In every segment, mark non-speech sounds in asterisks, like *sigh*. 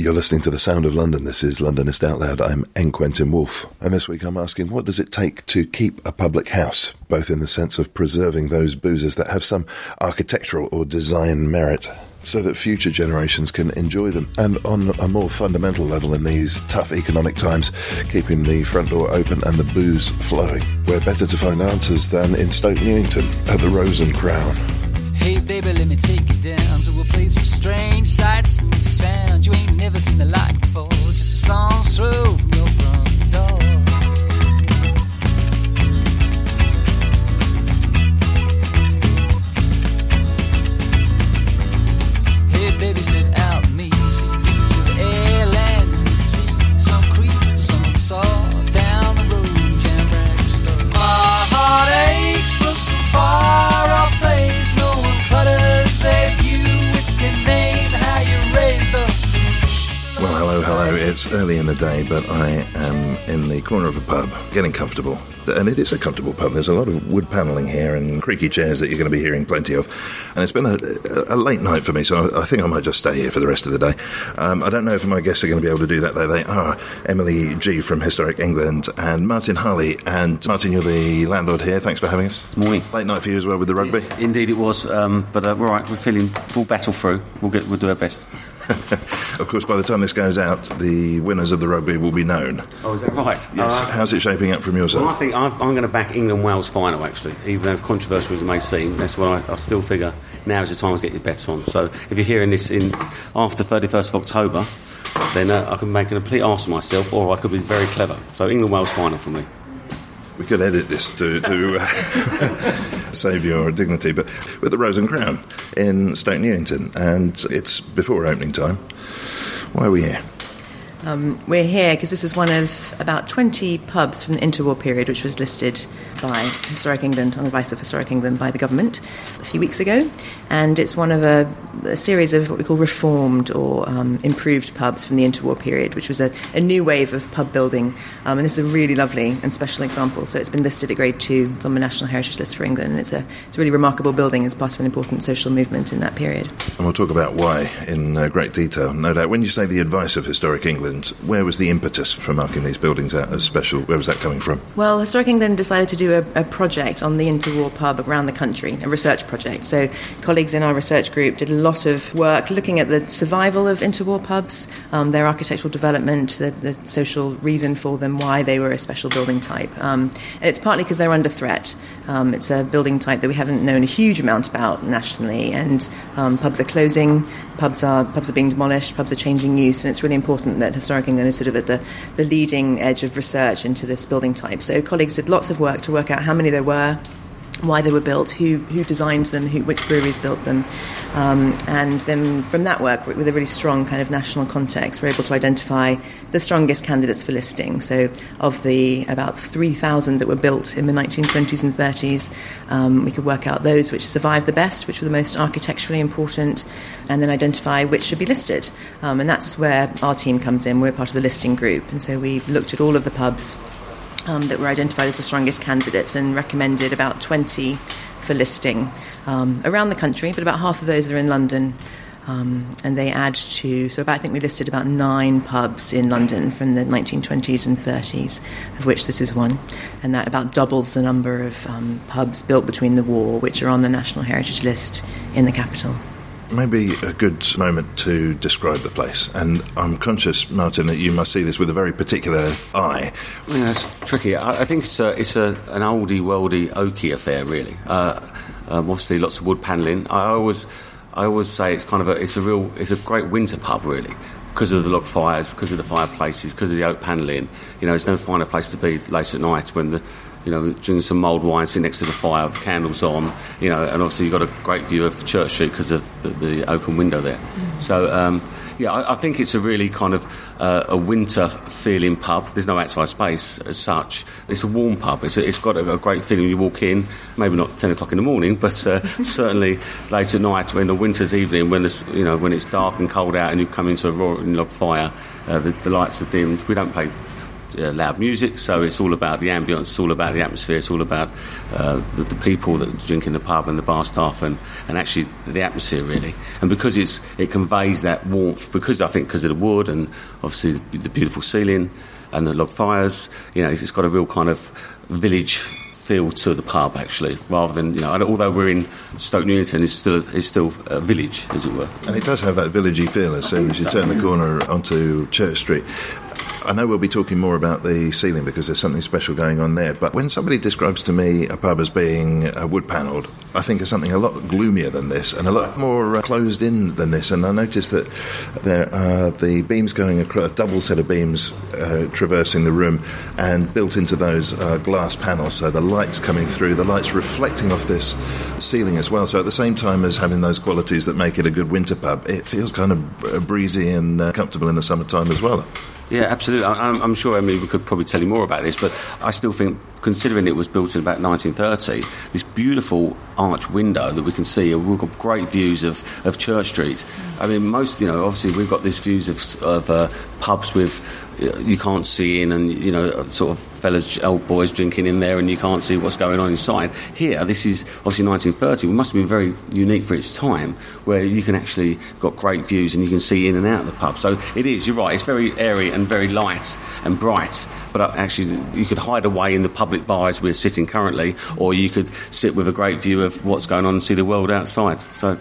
You're listening to the sound of London. This is Londonist Out Loud. I'm N. Quentin Woolf. And this week I'm asking, what does it take to keep a public house, both in the sense of preserving those boozers that have some architectural or design merit, so that future generations can enjoy them, and on a more fundamental level in these tough economic times, keeping the front door open and the booze flowing. Where better to find answers than in Stoke Newington at the Rose and Crown. Hey baby, let me take you down to a place of strange sights and sounds. You ain't never seen the like before. Just a stone's throw from your front It's early in the day, but I am in the corner of a pub, getting comfortable. And it is a comfortable pub. There's a lot of wood panelling here and creaky chairs that you're going to be hearing plenty of. And it's been a, a late night for me, so I think I might just stay here for the rest of the day. Um, I don't know if my guests are going to be able to do that, though. They are Emily Gee from Historic England and Martin Harley. And Martin, you're the landlord here. Thanks for having us. Morning. Late night for you as well with the rugby. Indeed, it was. Um, but uh, we're all right. We're feeling. We'll battle through. We'll get. We'll do our best. *laughs* of course, by the time this goes out, the winners of the rugby will be known. Oh, is that right? Yes. Uh, How's it shaping up from your side? well, I think I've, I'm going to back England Wales final. Actually, even though controversial as it may seem, that's what I, I still figure now is the time to get your bets on. So if you're hearing this in after 31st of October, then uh, I can make a complete arse of myself, or I could be very clever. So England Wales final for me. We could edit this to, to uh, *laughs* save your dignity, but with the Rose and Crown in Stoke Newington, and it's before opening time. Why are we here? Um, we're here because this is one of about 20 pubs from the interwar period, which was listed by Historic England, on advice of Historic England, by the government a few weeks ago. And it's one of a, a series of what we call reformed or um, improved pubs from the interwar period, which was a, a new wave of pub building. Um, and this is a really lovely and special example. So it's been listed at grade two. It's on the National Heritage List for England. And it's a, it's a really remarkable building as part of an important social movement in that period. And we'll talk about why in uh, great detail, no doubt. When you say the advice of Historic England, where was the impetus for marking these buildings out as special? Where was that coming from? Well, Historic England decided to do a, a project on the interwar pub around the country, a research project. So, colleagues in our research group did a lot of work looking at the survival of interwar pubs, um, their architectural development, the, the, social reason for them, why they were a special building type. Um, and it's partly because they're under threat. Um, it's a building type that we haven't known a huge amount about nationally, and um, pubs are closing, pubs are pubs are being demolished, pubs are changing use, and it's really important that Historic England is sort of at the, the leading edge of research into this building type. So colleagues did lots of work to work out how many there were, why they were built, who who designed them, who, which breweries built them, um, and then from that work, with a really strong kind of national context, we're able to identify the strongest candidates for listing. So, of the about 3,000 that were built in the 1920s and 30s, um, we could work out those which survived the best, which were the most architecturally important, and then identify which should be listed. Um, and that's where our team comes in. We're part of the listing group, and so we looked at all of the pubs um, that were identified as the strongest candidates and recommended about 20 for listing um, around the country, but about half of those are in London. Um, and they add to, so about, I think we listed about nine pubs in London from the 1920s and 30s, of which this is one. And that about doubles the number of um, pubs built between the war, which are on the National Heritage List in the capital. Maybe a good moment to describe the place. And I'm conscious, Martin, that you must see this with a very particular eye. Yeah, that's tricky. I, I think it's a, it's a, an oldie, worldy, oaky affair, really. Uh, um, obviously, lots of wood panelling. I always, I always say it's kind of a, it's a real, it's a great winter pub, really, because of the log fires, because of the fireplaces, because of the oak panelling. You know, there's no finer place to be late at night when the you know, drinking some mulled wine, sitting next to the fire, with candles on, you know, and obviously you've got a great view of Church Street because of the, the, open window there. So, um, yeah, I, I, think it's a really kind of uh, a winter feeling pub. There's no outside space as such. It's a warm pub. It's, a, it's got a, a, great feeling you walk in. Maybe not ten o'clock in the morning, but uh, *laughs* certainly late at night, when the winter's evening, when the, you know when it's dark and cold out, and you come into a roaring log fire, uh, the, the lights are dimmed. We don't play uh, loud music, so it's all about the ambience, it's all about the atmosphere, it's all about uh, the, the, people that drink in the pub and the bar staff and, and actually the atmosphere, really. And because it's, it conveys that warmth, because I think because of the wood and obviously the, the beautiful ceiling and the log fires, you know, it's got a real kind of village feel to the pub actually, rather than you know. Although we're in Stoke Newington, it's still it's still a village, as it were. And it does have that villagey feel as soon as you turn the corner onto Church Street. I know we'll be talking more about the ceiling because there's something special going on there. But when somebody describes to me a pub as being uh, wood panelled, I think of something a lot gloomier than this and a lot more uh, closed in than this. And I noticed that there are the beams going across, a double set of beams uh, traversing the room and built into those uh, glass panels. So the lights coming through, the lights reflecting off this ceiling as well. So at the same time as having those qualities that make it a good winter pub, it feels kind of uh, breezy and uh, comfortable in the summertime as well. Yeah, absolutely. I'm, I'm, sure, Emily, we could probably tell you more about this, but I still think, considering it was built in about 1930, this beautiful arch window that we can see, we've got great views of, of Church Street. I mean, most, you know, obviously we've got these views of, of uh, pubs with you can't see in, and you know, sort of fellas, old boys drinking in there, and you can't see what's going on inside. Here, this is obviously 1930. It must have been very unique for its time, where you can actually got great views and you can see in and out of the pub. So it is. You're right. It's very airy and very light and bright. But uh, actually, you could hide away in the public bars we're sitting currently, or you could sit with a great view of what's going on and see the world outside. So,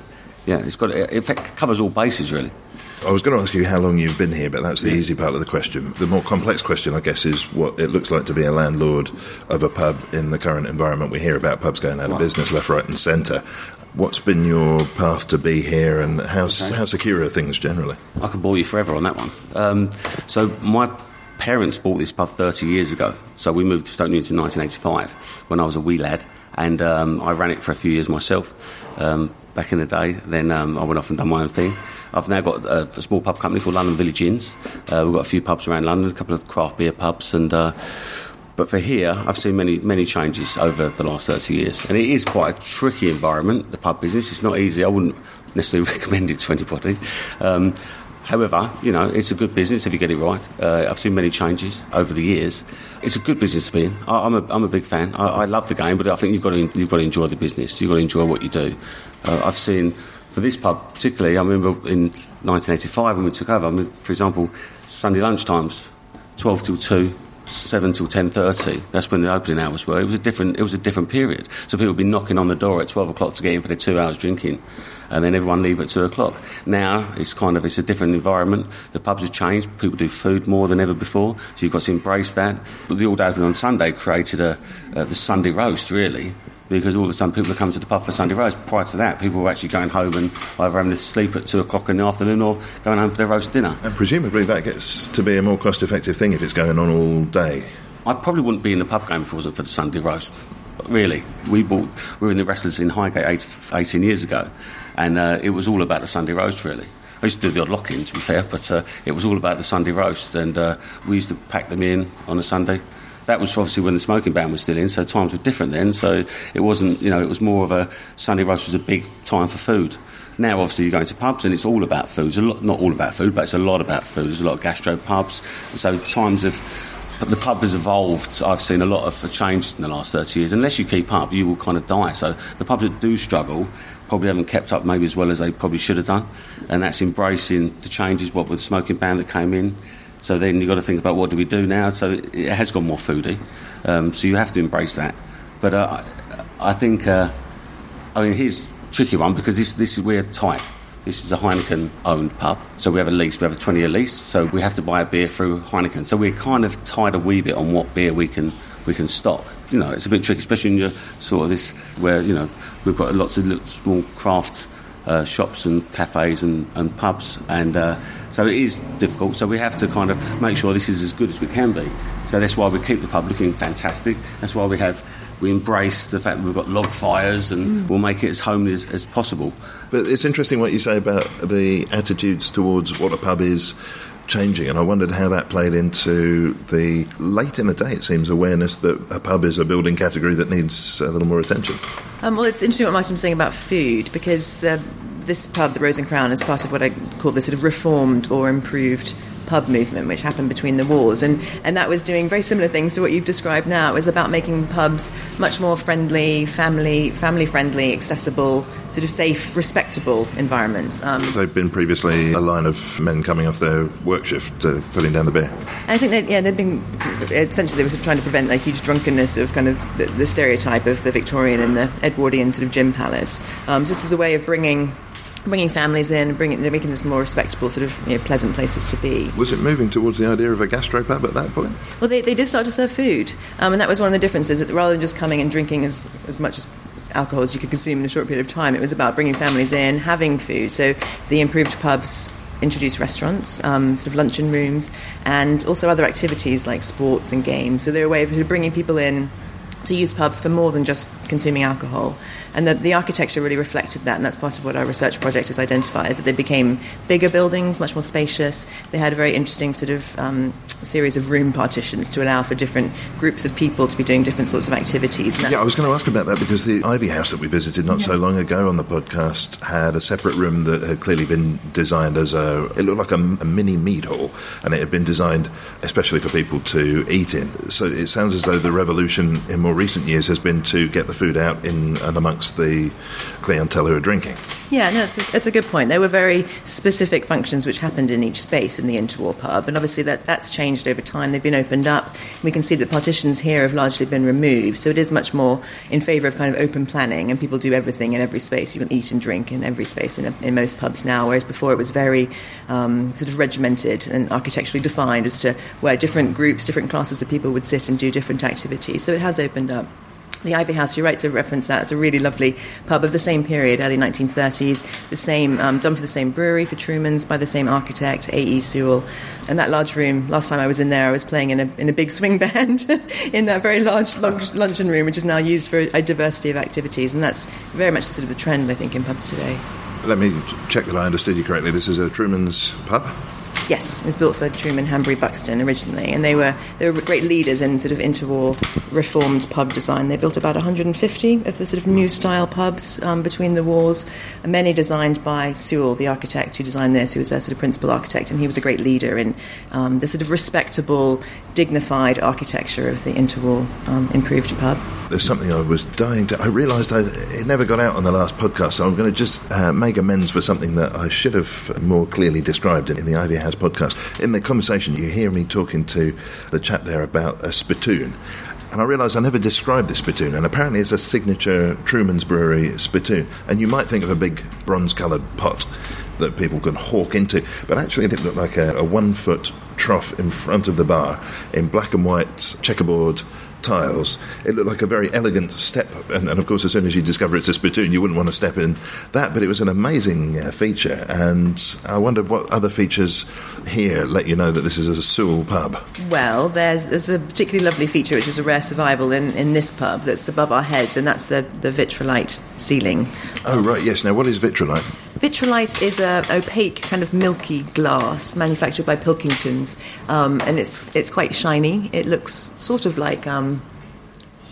yeah, it's got it covers all bases really. I was going to ask you how long you've been here, but that's the easy part of the question. The more complex question, I guess, is what it looks like to be a landlord of a pub in the current environment. We hear about pubs going out of business left, right, and centre. What's been your path to be here, and how, okay. how secure are things generally? I could bore you forever on that one. Um, so, my parents bought this pub 30 years ago. So, we moved to Stoke Newington in 1985 when I was a wee lad, and um, I ran it for a few years myself um, back in the day. Then um, I went off and done my own thing. I've now got a, a small pub company called London Village Inns. Uh, we've got a few pubs around London, a couple of craft beer pubs, and uh, but for here, I've seen many many changes over the last thirty years, and it is quite a tricky environment. The pub business it's not easy. I wouldn't necessarily *laughs* recommend it to anybody. Um, However, you know, it's a good business if you get it right. Uh, I've seen many changes over the years. It's a good business to be in. I, am a, I'm a big fan. I, I, love the game, but I think you've got to, you've got to enjoy the business. You've got to enjoy what you do. Uh, I've seen for this pub particularly, I remember in 1985 when we took over, I mean, for example, Sunday lunchtimes, 12 till 2, 7 till 10.30, that's when the opening hours were. It was a different, it was a different period. So people would be knocking on the door at 12 o'clock to get in for their two hours drinking, and then everyone leave at 2 o'clock. Now, it's kind of, it's a different environment. The pubs have changed. People do food more than ever before, so you've got to embrace that. But the Old Open on Sunday created a, uh, the Sunday roast, really, because all of a sudden people are coming to the pub for Sunday roast. Prior to that, people were actually going home and either having to sleep at two o'clock in the afternoon or going home for their roast dinner. And presumably that gets to be a more cost effective thing if it's going on all day. I probably wouldn't be in the pub game if it wasn't for the Sunday roast. Really, we bought we were in the wrestlers in Highgate 18 years ago, and uh, it was all about the Sunday roast. Really, I used to do the odd lock in, to be fair, but uh, it was all about the Sunday roast, and uh, we used to pack them in on a Sunday that was obviously when the smoking ban was still in, so times were different then. So it wasn't, you know, it was more of a Sunday roast was a big time for food. Now, obviously, you're going to pubs and it's all about food. It's a lot, not all about food, but it's a lot about food. There's a lot of gastro pubs. So times have but the pub has evolved. I've seen a lot of change in the last 30 years. Unless you keep up, you will kind of die. So the pubs that do struggle probably haven't kept up maybe as well as they probably should have done. And that's embracing the changes, what with the smoking ban that came in, so then you've got to think about what do we do now. So it has got more foodie. Um, so you have to embrace that. But uh, I think, uh, I mean, here's a tricky one because this, this we're tight. this is a Heineken owned pub, so we have a lease, we have a 20 year lease, so we have to buy a beer through Heineken. So we're kind of tied a wee bit on what beer we can we can stock. You know, it's a bit tricky, especially in your sort of this where you know we've got lots of little small craft uh, shops and cafes and, and pubs, and uh, so it is difficult. So we have to kind of make sure this is as good as we can be. So that's why we keep the pub looking fantastic. That's why we have we embrace the fact that we've got log fires and we'll make it as homely as, as possible. But it's interesting what you say about the attitudes towards what a pub is changing, and I wondered how that played into the late in the day, it seems, awareness that a pub is a building category that needs a little more attention. Um, well, it's interesting what Martin's saying about food because the, this pub, the Rose and Crown, is part of what I call the sort of reformed or improved pub movement, which happened between the wars, and and that was doing very similar things to what you've described now. It was about making pubs much more friendly, family family friendly, accessible, sort of safe, respectable environments. Um, They've been previously a line of men coming off their work shift uh, putting down the beer. I think that yeah, they've been essentially they were trying to prevent like huge drunkenness of kind of the, the stereotype of the Victorian and the Edwardian sort of gin palace, um, just as a way of bringing bringing families in, bringing making this more respectable sort of you know, pleasant places to be. Was it moving towards the idea of a gastropub at that point? Well, they, they did start to serve food, um, and that was one of the differences. That rather than just coming and drinking as as much as alcohol as you could consume in a short period of time, it was about bringing families in, having food. So the improved pubs introduced restaurants, um, sort of luncheon rooms, and also other activities like sports and games. So they're a way of bringing people in to use pubs for more than just consuming alcohol. And the, the architecture really reflected that, and that's part of what our research project has identified, is that they became bigger buildings, much more spacious. They had a very interesting sort of um, series of room partitions to allow for different groups of people to be doing different sorts of activities. And Yeah, I was going to ask about that because the Ivy House that we visited not so long ago on the podcast had a separate room that had clearly been designed as a. It looked like a, a mini mead hall, and it had been designed especially for people to eat in. So it sounds as though the revolution in more recent years has been to get the food out in and amongst the clientele who are drinking. Yeah, no, it's a, it's a good point. There were very specific functions which happened in each space in the interwar pub, and obviously that, that's changed over time. They've been opened up. We can see that partitions here have largely been removed, so it is much more in favour of kind of open planning, and people do everything in every space. You can eat and drink in every space in, a, in most pubs now, whereas before it was very um, sort of regimented and architecturally defined as to where different groups, different classes of people would sit and do different activities. So it has opened up. The Ivy House, you're right to reference that. It's a really lovely pub of the same period, early 1930s. The same, um, done for the same brewery for Truman's by the same architect, A.E. Sewell. And that large room, last time I was in there, I was playing in a, in a big *laughs* swing band *laughs* in that very large lunch, *laughs* luncheon room, which is now used for a diversity of activities. And that's very much sort of the trend, I think, in pubs today. Let me check that I understood you correctly. This is a Truman's pub. Yes, it was built for Truman, Hanbury, Buxton originally, and they were they were great leaders in sort of interwar reformed pub design. They built about 150 of the sort of new style pubs um, between the wars, many designed by Sewell, the architect who designed this, who was their sort of principal architect, and he was a great leader in um, the sort of respectable, dignified architecture of the interwar um, improved pub. There's something I was dying to. I realised I, it never got out on the last podcast, so I'm going to just uh, make amends for something that I should have more clearly described in, in the Ivy House podcast. In the conversation, you hear me talking to the chap there about a spittoon. And I realised I never described this spittoon, and apparently it's a signature Truman's Brewery spittoon. And you might think of a big bronze coloured pot that people can hawk into, but actually it looked like a, a one foot trough in front of the bar in black and white checkerboard tiles. It looked like a very elegant step, and, and, of course, as soon as you discover it's a spittoon, you wouldn't want to step in that. But it was an amazing uh, feature, and I wonder what other features here let you know that this is a Sewell pub. Well, there's, there's a particularly lovely feature, which is a rare survival in, in this pub that's above our heads, and that's the, the vitrolite ceiling. Oh, right, yes. Now, what is vitrolite? Vitrolite is a opaque, kind of milky glass manufactured by Pilkingtons, um, and it's it's quite shiny. It looks sort of like um,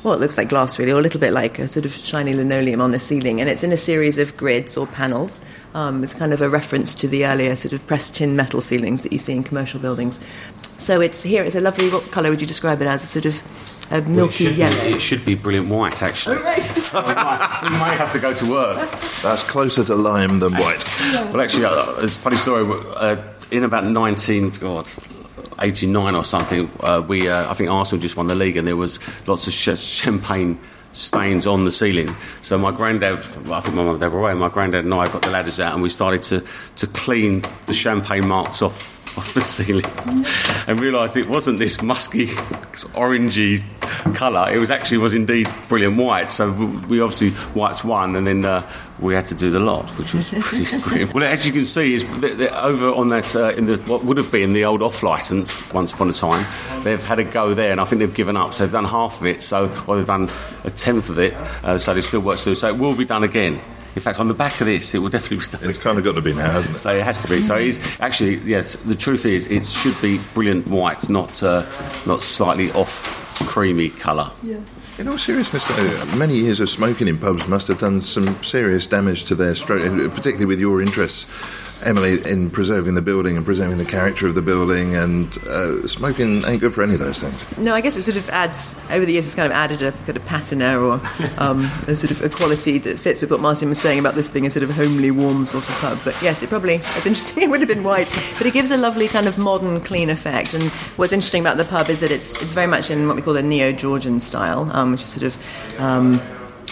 well, it looks like glass really, or a little bit like a sort of shiny linoleum on the ceiling, and it's in a series of grids or panels. Um, it's kind of a reference to the earlier sort of pressed tin metal ceilings that you see in commercial buildings. So it's here. It's a lovely. What colour would you describe it as? A sort of a milky it yellow. Be, it should be brilliant white, actually. Oh, right. *laughs* you might have to go to work. That's closer to lime than white. *laughs* Well, actually, uh, it's a funny story. Uh, in about 19, God, 89 or something, uh, we uh, I think Arsenal just won the league, and there was lots of sh- champagne stains on the ceiling. So my granddad, well, I think my mum and dad were away. My granddad and I got the ladders out and we started to to clean the champagne marks off off the ceiling and realised it wasn't this musky, orangey colour. It was actually was indeed brilliant white. So we obviously wiped one, and then uh, we had to do the lot, which was *laughs* pretty grim. Well, as you can see, is over on that uh, in the what would have been the old off licence once upon a time. They've had a go there, and I think they've given up. So they've done half of it. So or they've done a tenth of it. Uh, so there's still work to do. So it will be done again. In fact, on the back of this, it will definitely be done. It's kind of got to be now, hasn't it? So it has to be. So it's actually yes. The truth is, it should be brilliant white, not uh, not slightly off creamy colour. Yeah. In all seriousness, though, many years of smoking in pubs must have done some serious damage to their stroke, particularly with your interests, Emily, in preserving the building and preserving the character of the building. And uh, smoking ain't good for any of those things. No, I guess it sort of adds over the years. It's kind of added a kind of patina or um, a sort of a quality that fits with what Martin was saying about this being a sort of homely, warm sort of pub. But yes, it probably it's interesting. *laughs* It would have been white, but it gives a lovely kind of modern, clean effect. And what's interesting about the pub is that it's it's very much in what we call a neo-Georgian style, um, which is sort of. Um,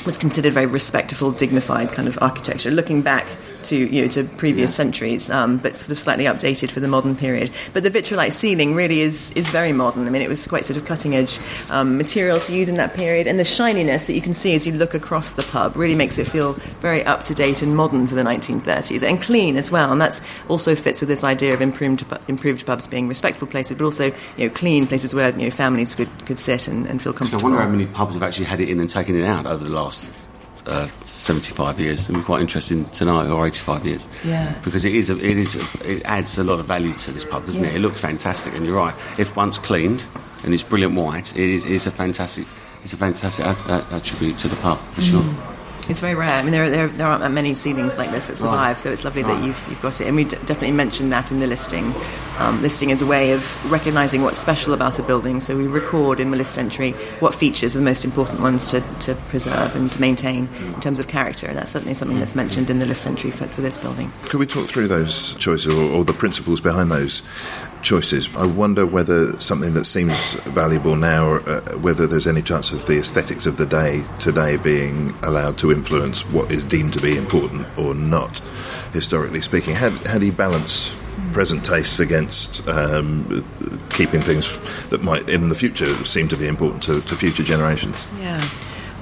was considered very respectful, dignified kind of architecture, looking back to you know to previous centuries, um, but sort of slightly updated for the modern period. But the vitrolite ceiling really is is very modern. I mean, it was quite sort of cutting edge um, material to use in that period, and the shininess that you can see as you look across the pub really makes it feel very up to date and modern for the 1930s, and clean as well. And that's also fits with this idea of improved improved pubs being respectable places, but also you know clean places where you know families could could sit and, and feel comfortable. So I wonder how many pubs have actually had it in and taken it out over the last uh, 75 years. It'd be quite interesting tonight or 85 years. Yeah. Because it is, a, it is, a, it adds a lot of value to this pub, doesn't it? Yes. It looks fantastic, and you're right. If once cleaned and it's brilliant white, it is, it is a fantastic, it's a fantastic at, at, attribute to the pub for sure. It's very rare. I mean, there, there, there aren't that many ceilings like this that survive, so it's lovely that you've, you've got it. And we d- definitely mentioned that in the listing. Um, listing is a way of recognising what's special about a building. So we record in the list entry what features are the most important ones to, to preserve and to maintain in terms of character. And that's certainly something that's mentioned in the list entry for, for this building. Could we talk through those choices or, or the principles behind those choices? I wonder whether something that seems valuable now, uh, whether there's any chance of the aesthetics of the day today being allowed to influence what is deemed to be important or not, historically speaking. How, how do you balance present tastes against um, keeping things that might in the future seem to be important to, to future generations? Yeah.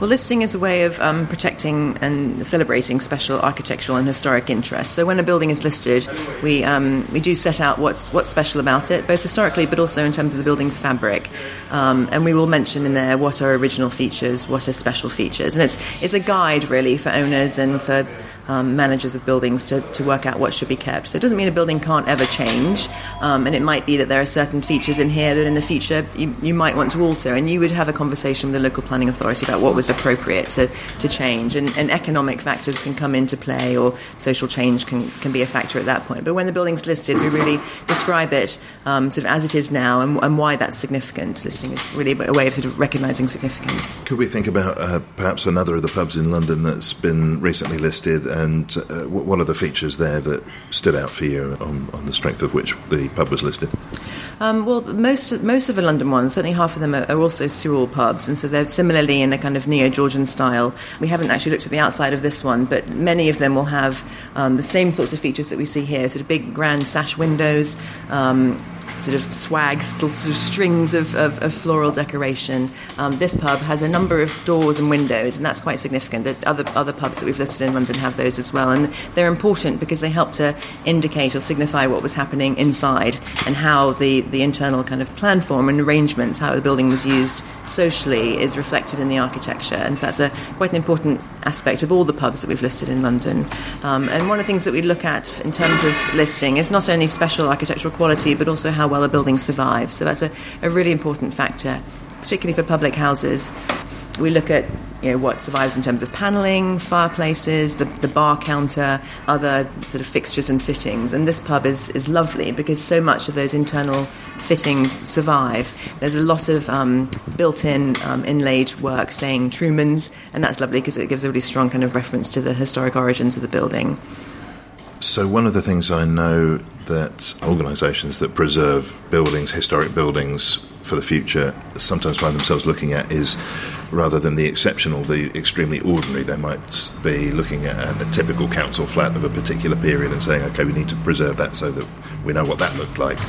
Well, listing is a way of um, protecting and celebrating special architectural and historic interests. So, when a building is listed, we um, we do set out what's what's special about it, both historically, but also in terms of the building's fabric. Um, and we will mention in there what are original features, what are special features, and it's it's a guide really for owners and for um, managers of buildings to, to work out what should be kept. So it doesn't mean a building can't ever change, um, and it might be that there are certain features in here that in the future you, you might want to alter, and you would have a conversation with the local planning authority about what was appropriate to, to change. And, and economic factors can come into play, or social change can, can be a factor at that point. But when the building's listed, we really describe it um, sort of as it is now and, and why that's significant. Listing is really a way of sort of recognising significance. Could we think about uh, perhaps another of the pubs in London that's been recently listed, and uh, wh- what are the features there that stood out for you on, on the strength of which the pub was listed? Um, well, most most of the London ones, certainly half of them are, are also Sewell pubs, and so they're similarly in a kind of neo-Georgian style. We haven't actually looked at the outside of this one, but many of them will have um, the same sorts of features that we see here: sort of big, grand sash windows. Um, Sort of swags, little sort of strings of, of, of floral decoration. Um, this pub has a number of doors and windows, and that's quite significant. The other other pubs that we've listed in London have those as well, and they're important because they help to indicate or signify what was happening inside and how the, the internal kind of plan form and arrangements, how the building was used socially, is reflected in the architecture. And so that's a quite an important aspect of all the pubs that we've listed in London. Um, and one of the things that we look at in terms of listing is not only special architectural quality, but also how well a building survives. So that's a, a really important factor, particularly for public houses. We look at you know, what survives in terms of panelling, fireplaces, the, the bar counter, other sort of fixtures and fittings. And this pub is, is lovely because so much of those internal fittings survive. There's a lot of um, built in um, inlaid work saying Truman's, and that's lovely because it gives a really strong kind of reference to the historic origins of the building. So, one of the things I know that organisations that preserve buildings, historic buildings for the future, sometimes find themselves looking at is rather than the exceptional, the extremely ordinary. They might be looking at a typical council flat of a particular period and saying, okay, we need to preserve that so that we know what that looked like.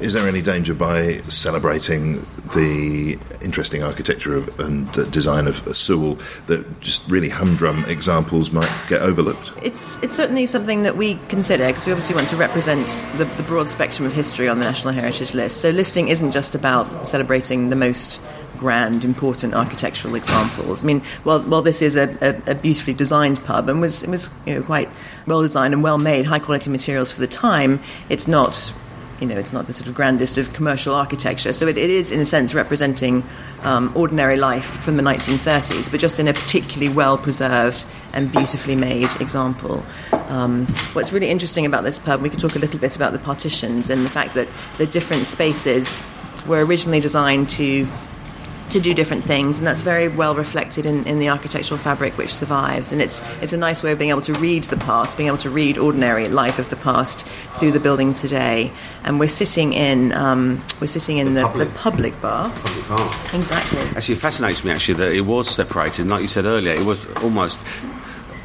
Is there any danger by celebrating the interesting architecture of, and uh, design of Sewell that just really humdrum examples might get overlooked? It's it's certainly something that we consider because we obviously want to represent the, the broad spectrum of history on the National Heritage List. So listing isn't just about celebrating the most grand, important architectural examples. I mean, while, while this is a, a, a beautifully designed pub and was, it was you know, quite well designed and well made, high quality materials for the time, it's not you know, it's not the sort of grandest of commercial architecture. So it, it is, in a sense, representing um, ordinary life from the 1930s, but just in a particularly well preserved and beautifully made example. Um, what's really interesting about this pub, we could talk a little bit about the partitions and the fact that the different spaces were originally designed to to do different things, and that's very well reflected in, in the architectural fabric which survives. And it's it's a nice way of being able to read the past, being able to read ordinary life of the past through the building today. And we're sitting in um, we're sitting in the, the, public. bar. Public bar. Exactly. Actually, it fascinates me actually that it was separated. And like you said earlier, it was almost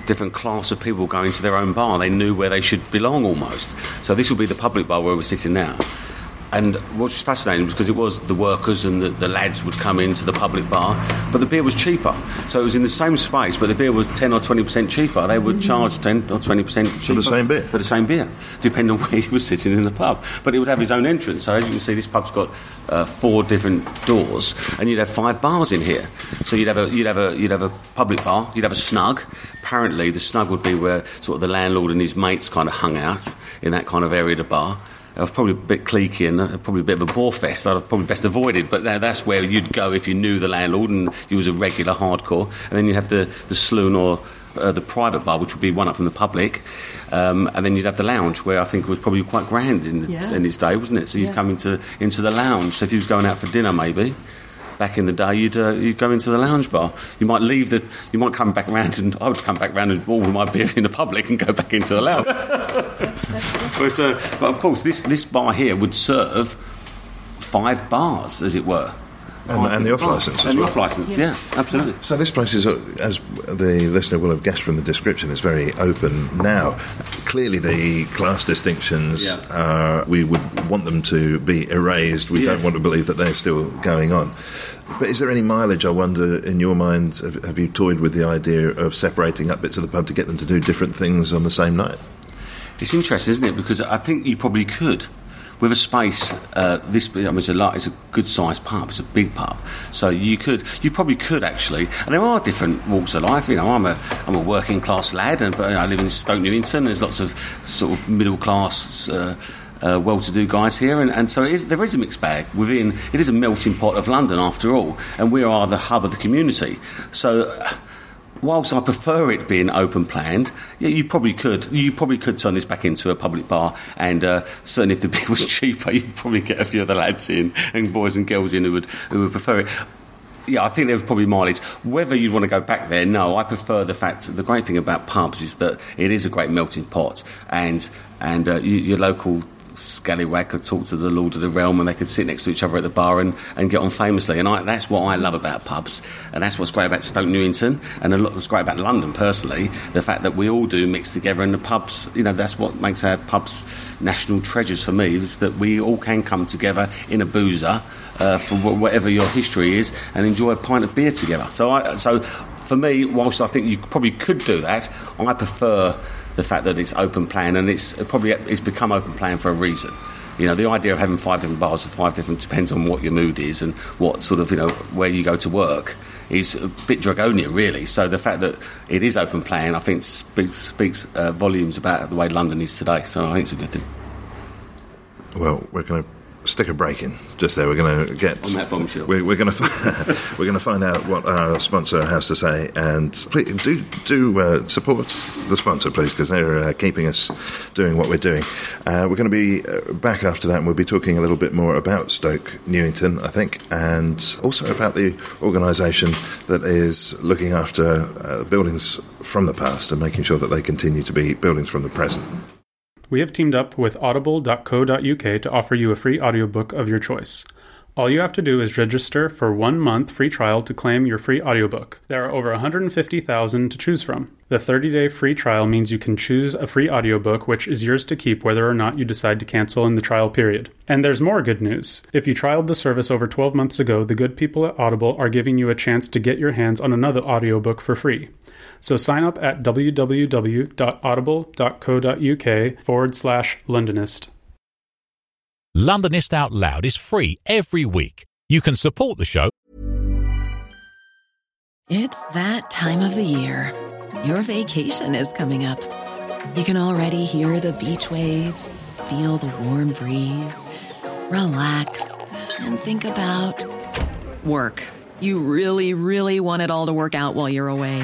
different class of people going to their own bar. They knew where they should belong almost. So this would be the public bar where we're sitting now. And what was fascinating was because it was the workers and the, the, lads would come into the public bar, but the beer was cheaper. So it was in the same space, but the beer was 10 or 20% cheaper. They would charge 10 or 20% cheaper. For the same beer? For the same beer, depending on *laughs* where he was sitting in the pub. But it would have his own entrance. So as you can see, this pub's got uh, four different doors, and you'd have five bars in here. So you'd have, a, you'd, have a, you'd have a public bar, you'd have a snug. Apparently, the snug would be where sort of the landlord and his mates kind of hung out in that kind of area of the bar. It was probably a bit cliquey and uh, probably a bit of a bore fest. I'd probably best avoided. But that's where you'd go if you knew the landlord and you was a regular hardcore. And then you'd have the, the saloon or uh, the private bar, which would be one up from the public, um, and then you'd have the lounge, where I think it was probably quite grand in, yeah. in its day, wasn't it? So you'd yeah. come into into the lounge. So if you was going out for dinner, maybe back in the day, you'd uh, you'd go into the lounge bar. You might leave the, you might come back around, and I would come back around and all my beer in the public and go back into the lounge. *laughs* but uh, but of course, this this bar here would serve five bars, as it were. And, and the off license as and the well. off license, yeah, absolutely. So this place is, uh, as the listener will have guessed from the description, is very open now. Clearly, the class distinctions, Yeah. uh, we would want them to be erased. We don't want to believe that they're still going on. But is there any mileage, I wonder, in your mind? Have, have you toyed with the idea of separating up bits of the pub to get them to do different things on the same night? It's interesting, isn't it? Because I think you probably could. With a space, uh, this I mean, it's a lot, it's a good sized pub, it's a big pub, so you could, you probably could actually. And there are different walks of life. You know, I'm a, I'm a working class lad, and but I live in Stoke Newington. There's lots of sort of middle class. Uh, uh, well-to-do guys here, and, and so there is a mixed bag within. It is a melting pot of London, after all, and we are the hub of the community. So, whilst I prefer it being open planned, you probably could. You probably could turn this back into a public bar, and uh, certainly if the *laughs* beer was cheaper, you'd probably get a few of the lads in and boys and girls in who would who would prefer it. Yeah, I think there's probably mileage. Whether you'd want to go back there, no. I prefer the fact. The great thing about pubs is that it is a great melting pot, and and uh, you, your local scallywag could talk to the Lord of the Realm, and they could sit next to each other at the bar and, and get on famously. And I, that's what I love about pubs, and that's what's great about Stoke Newington, and a lot what's great about London personally. The fact that we all do mix together, and the pubs, you know, that's what makes our pubs national treasures for me. Is that we all can come together in a boozer uh, for wh- whatever your history is, and enjoy a pint of beer together. So, I, so for me, whilst I think you probably could do that, I prefer the fact that it's open plan and it's probably it's become open plan for a reason. You know, the idea of having five different bars for five different depends on what your mood is and what sort of you know where you go to work is a bit draconian, really. So the fact that it is open plan, I think, speaks speaks uh, volumes about the way London is today. So I think it's a good thing. Well, we're going to stick a break in just there. We're going to get On that bombshell. We're, *laughs* we're going to we're going to find out what our sponsor has to say, and please do do uh, support the sponsor, please, because they're uh, keeping us doing what we're doing. Uh, we're going to be uh, back after that, and we'll be talking a little bit more about Stoke Newington, I think, and also about the organisation that is looking after uh, buildings from the past and making sure that they continue to be buildings from the present. We have teamed up with audible.co.uk to offer you a free audiobook of your choice. All you have to do is register for one month free trial to claim your free audiobook. There are over 150,000 to choose from. The 30 day free trial means you can choose a free audiobook, which is yours to keep whether or not you decide to cancel in the trial period. And there's more good news. If you trialed the service over 12 months ago, the good people at Audible are giving you a chance to get your hands on another audiobook for free. So sign up at www.audible.co.uk forward slash Londonist. Londonist Out Loud is free every week. You can support the show. It's that time of the year. Your vacation is coming up. You can already hear the beach waves, feel the warm breeze, relax, and think about work. You really, really want it all to work out while you're away.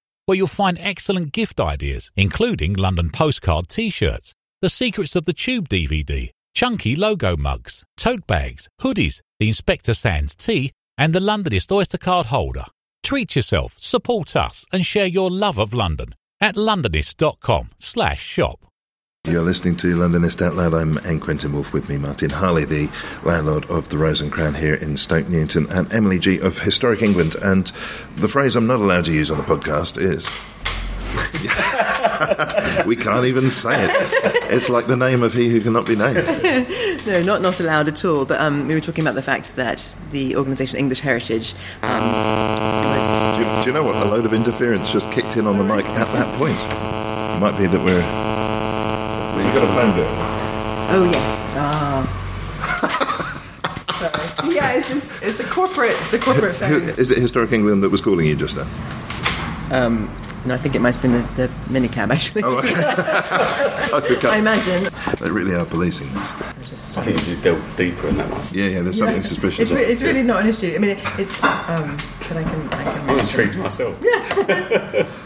where you'll find excellent gift ideas, including London postcard t shirts, The Secrets of the Tube DVD, chunky logo mugs, tote bags, hoodies, the Inspector Sands tea, and the Londonist Oyster card holder. Treat yourself, support us, and share your love of London at londonist.com slash shop. You're listening to Londonist Out Loud. I'm N. Quentin Woolf with me, Martin Harley, the landlord of the Rose and Crown here in Stoke Newington, and Emily Gee of Historic England. And the phrase I'm not allowed to use on the podcast is. *laughs* we can't even say it. It's like the name of he who cannot be named. *laughs* no, not not allowed at all. But um, we were talking about the fact that the organisation English Heritage um, was. Do you, do you know what? A load of interference just kicked in on the mic at that point. It might be that we're. Well, you got a phone bill. Oh yes. Ah. *laughs* Sorry. Yeah, it's just it's a corporate it's a corporate Who, phone. is it Historic England that was calling you just then? Um, no, I think it might have been the, the minicab actually. Oh, okay. *laughs* I imagine. They really are policing this. I think you should delve deeper in that one. Yeah, yeah, there's something Yeah. suspicious. It's, re- it's really not an issue. I mean, it's um, but I can I can. I'm mention- intrigued myself. *laughs*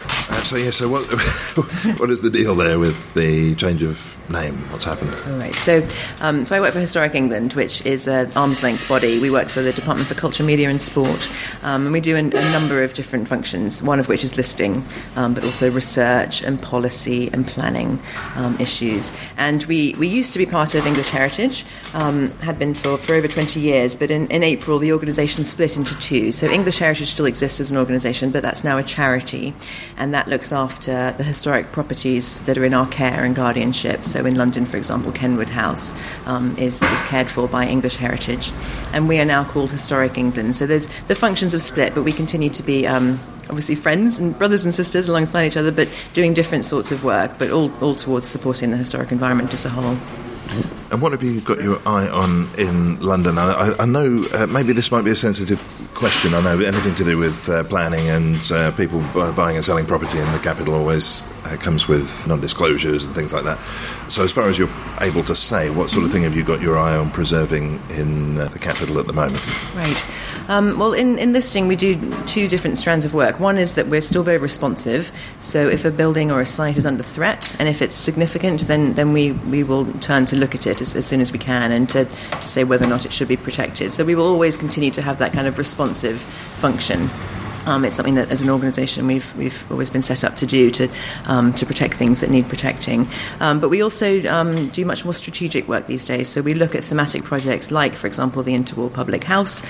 So yeah, so what *laughs* what is the deal there with the change of name? What's happened? All right. So, um, so I work for Historic England, which is an arm's length body. We work for the Department for Culture, Media and Sport, um, and we do an, a number of different functions. One of which is listing, um, but also research and policy and planning um, issues. And we, we used to be part of English Heritage, um, had been for, for over 20 years. But in, in April, the organisation split into two. So English Heritage still exists as an organisation, but that's now a charity, and that looks after the historic properties that are in our care and guardianship. So in London, for example, Kenwood House um, is, is cared for by English Heritage, and we are now called Historic England. So there's the functions have split, but we continue to be. Um, Obviously, friends and brothers and sisters alongside each other, but doing different sorts of work, but all, all towards supporting the historic environment as a whole. And what have you got your eye on in London? I, I, know uh, maybe this might be a sensitive question. I know anything to do with uh, planning and uh, people buying and selling property in the capital always uh, comes with non-disclosures and things like that. So, as far as you're able to say, what sort of thing have you got your eye on preserving in uh, the capital at the moment? Right. Um, well, in, in listing, we do two different strands of work. One is that we're still very responsive. So, if a building or a site is under threat, and if it's significant, then, then we, we will turn to look at it as, as soon as we can and to, to say whether or not it should be protected. So, we will always continue to have that kind of responsive function. Um, it's something that, as an organisation, we've we've always been set up to do to um, to protect things that need protecting. Um, but we also um, do much more strategic work these days. So we look at thematic projects like, for example, the Interwar Public House.